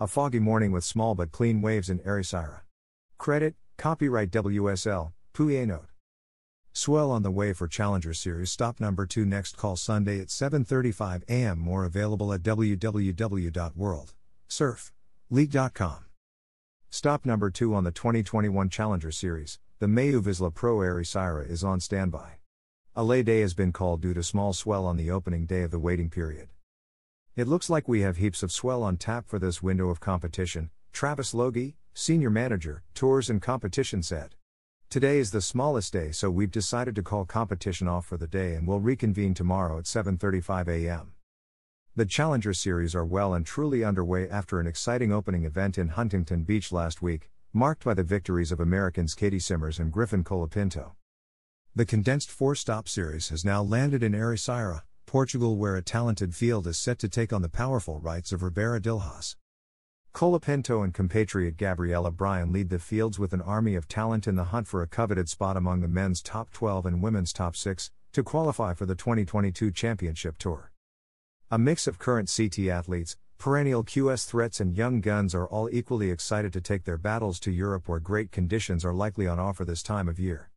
A foggy morning with small but clean waves in Ericeira. Credit, copyright WSL, Poullenot. Swell on the way for Challenger Series stop number 2 next call Sunday at 7:35 a.m. more available at www.worldsurfleague.com. Stop number 2 on the 2021 Challenger Series, the MEO Vissla Pro Ericeira is on standby. A lay day has been called due to small swell on the opening day of the waiting period. It looks like we have heaps of swell on tap for this window of competition, Travis Logie, senior manager, tours and competition said. Today is the smallest day so we've decided to call competition off for the day and we'll reconvene tomorrow at 7:35 a.m. The Challenger Series are well and truly underway after an exciting opening event in Huntington Beach last week, marked by the victories of Americans Caity Simmers and Griffin Colapinto. The condensed four-stop series has now landed in Ericeira, Portugal where a talented field is set to take on the powerful Rights of Ribeira d'Ilhas. Colapinto and compatriot Gabriela Bryan lead the fields with an army of talent in the hunt for a coveted spot among the men's top 12 and women's top 6 to qualify for the 2022 Championship Tour. A mix of current CT athletes, perennial QS threats, and young guns are all equally excited to take their battles to Europe where great conditions are likely on offer this time of year.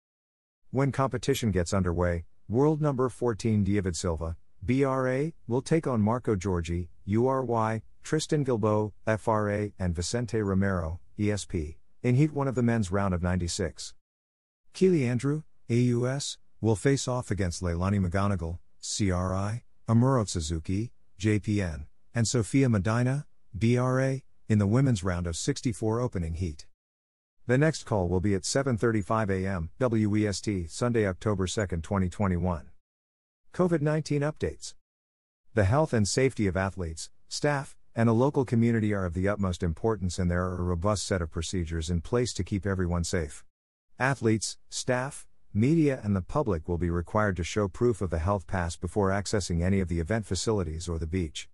When competition gets underway, world number 14 David Silva, BRA, will take on Marco Giorgi, URY, Tristan Guilbaud, FRA, and Vicente Romero, ESP, in Heat 1 of the men's round of 96. Keely Andrew, AUS, will face off against Leilani McGonagle, CRI, Amuro Tsuzuki, JPN, and Sofia Medina, BRA, in the women's round of 64 opening heat. The next call will be at 7:35 a.m. WEST, Sunday, October 2, 2021. COVID-19 updates. The health and safety of athletes, staff, and a local community are of the utmost importance, and there are a robust set of procedures in place to keep everyone safe. Athletes, staff, media, and the public will be required to show proof of the health pass before accessing any of the event facilities or the beach.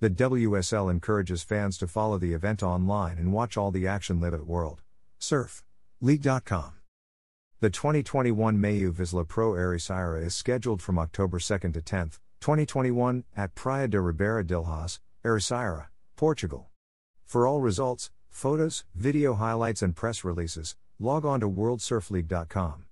The WSL encourages fans to follow the event online and watch all the action live at World Surf League.com. The 2021 MEO Vissla Pro Ericeira is scheduled from October 2 to 10, 2021, at Praia de Ribeira d'Ilhas, Ericeira, Portugal. For all results, photos, video highlights, and press releases, log on to worldsurfleague.com.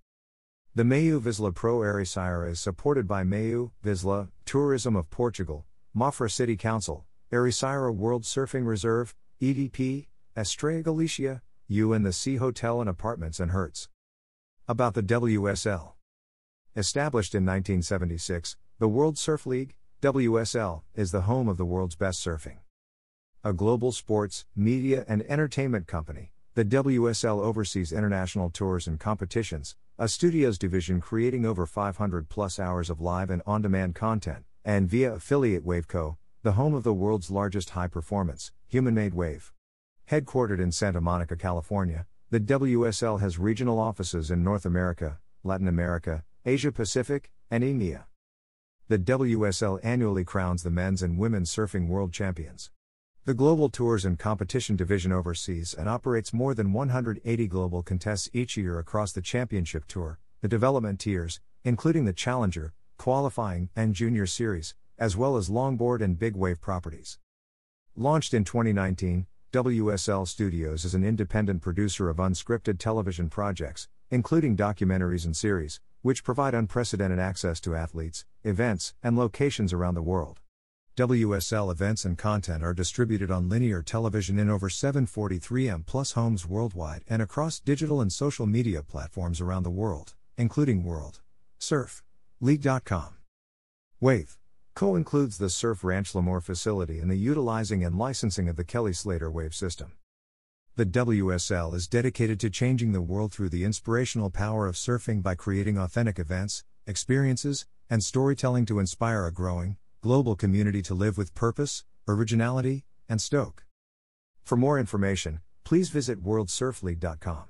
The MEO Vissla Pro Ericeira is supported by MEO, Vissla, Tourism of Portugal, Mafra City Council, Ericeira World Surfing Reserve, EDP, Estrella Galicia, U and the Sea Hotel and Apartments and Hertz. About the WSL. Established in 1976, the World Surf League, WSL, is the home of the world's best surfing. A global sports, media, and entertainment company, the WSL oversees international tours and competitions, a studios division creating over 500 plus hours of live and on demand content, and via affiliate Waveco, the home of the world's largest high performance, human made wave. Headquartered in Santa Monica, California, the WSL has regional offices in North America, Latin America, Asia Pacific, and EMEA the WSL annually crowns the men's and women's surfing world champions. The Global Tours and Competition Division oversees and operates more than 180 global contests each year across the Championship Tour, the development tiers, including the Challenger, Qualifying, and Junior Series, as well as longboard and big wave properties. Launched in 2019, WSL Studios is an independent producer of unscripted television projects, including documentaries and series, which provide unprecedented access to athletes, events, and locations around the world. WSL events and content are distributed on linear television in over 743M plus homes worldwide and across digital and social media platforms around the world, including World Surf League.com. Wave Co includes the Surf Ranch Lemoore facility and the utilizing and licensing of the Kelly Slater Wave system. The WSL is dedicated to changing the world through the inspirational power of surfing by creating authentic events, experiences, and storytelling to inspire a growing, global community to live with purpose, originality, and stoke. For more information, please visit worldsurfleague.com.